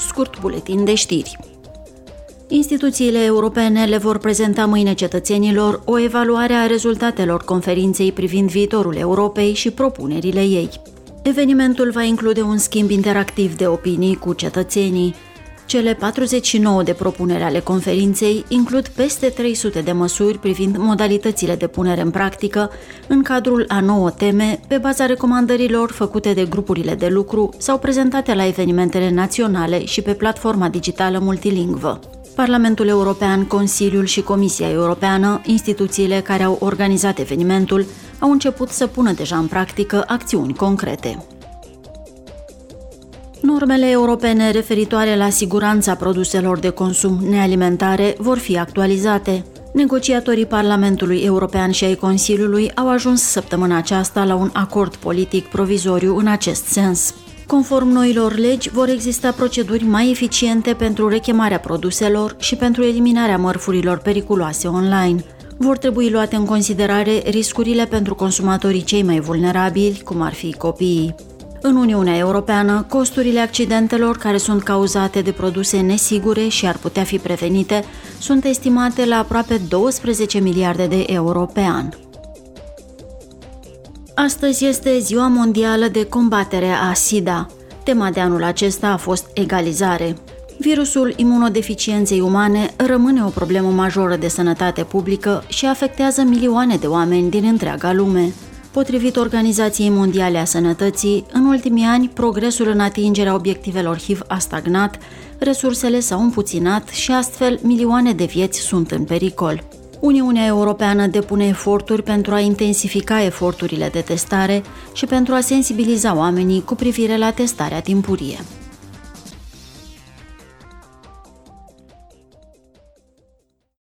scurt buletin de știri. Instituțiile europene le vor prezenta mâine cetățenilor o evaluare a rezultatelor conferinței privind viitorul Europei și propunerile ei. Evenimentul va include un schimb interactiv de opinii cu cetățenii, cele 49 de propuneri ale conferinței includ peste 300 de măsuri privind modalitățile de punere în practică în cadrul a nouă teme pe baza recomandărilor făcute de grupurile de lucru sau prezentate la evenimentele naționale și pe platforma digitală multilingvă. Parlamentul European, Consiliul și Comisia Europeană, instituțiile care au organizat evenimentul, au început să pună deja în practică acțiuni concrete. Normele europene referitoare la siguranța produselor de consum nealimentare vor fi actualizate. Negociatorii Parlamentului European și ai Consiliului au ajuns săptămâna aceasta la un acord politic provizoriu în acest sens. Conform noilor legi, vor exista proceduri mai eficiente pentru rechemarea produselor și pentru eliminarea mărfurilor periculoase online. Vor trebui luate în considerare riscurile pentru consumatorii cei mai vulnerabili, cum ar fi copiii. În Uniunea Europeană, costurile accidentelor care sunt cauzate de produse nesigure și ar putea fi prevenite sunt estimate la aproape 12 miliarde de euro pe an. Astăzi este Ziua Mondială de Combatere a SIDA. Tema de anul acesta a fost egalizare. Virusul imunodeficienței umane rămâne o problemă majoră de sănătate publică și afectează milioane de oameni din întreaga lume. Potrivit Organizației Mondiale a Sănătății, în ultimii ani, progresul în atingerea obiectivelor HIV a stagnat, resursele s-au împuținat și astfel milioane de vieți sunt în pericol. Uniunea Europeană depune eforturi pentru a intensifica eforturile de testare și pentru a sensibiliza oamenii cu privire la testarea timpurie.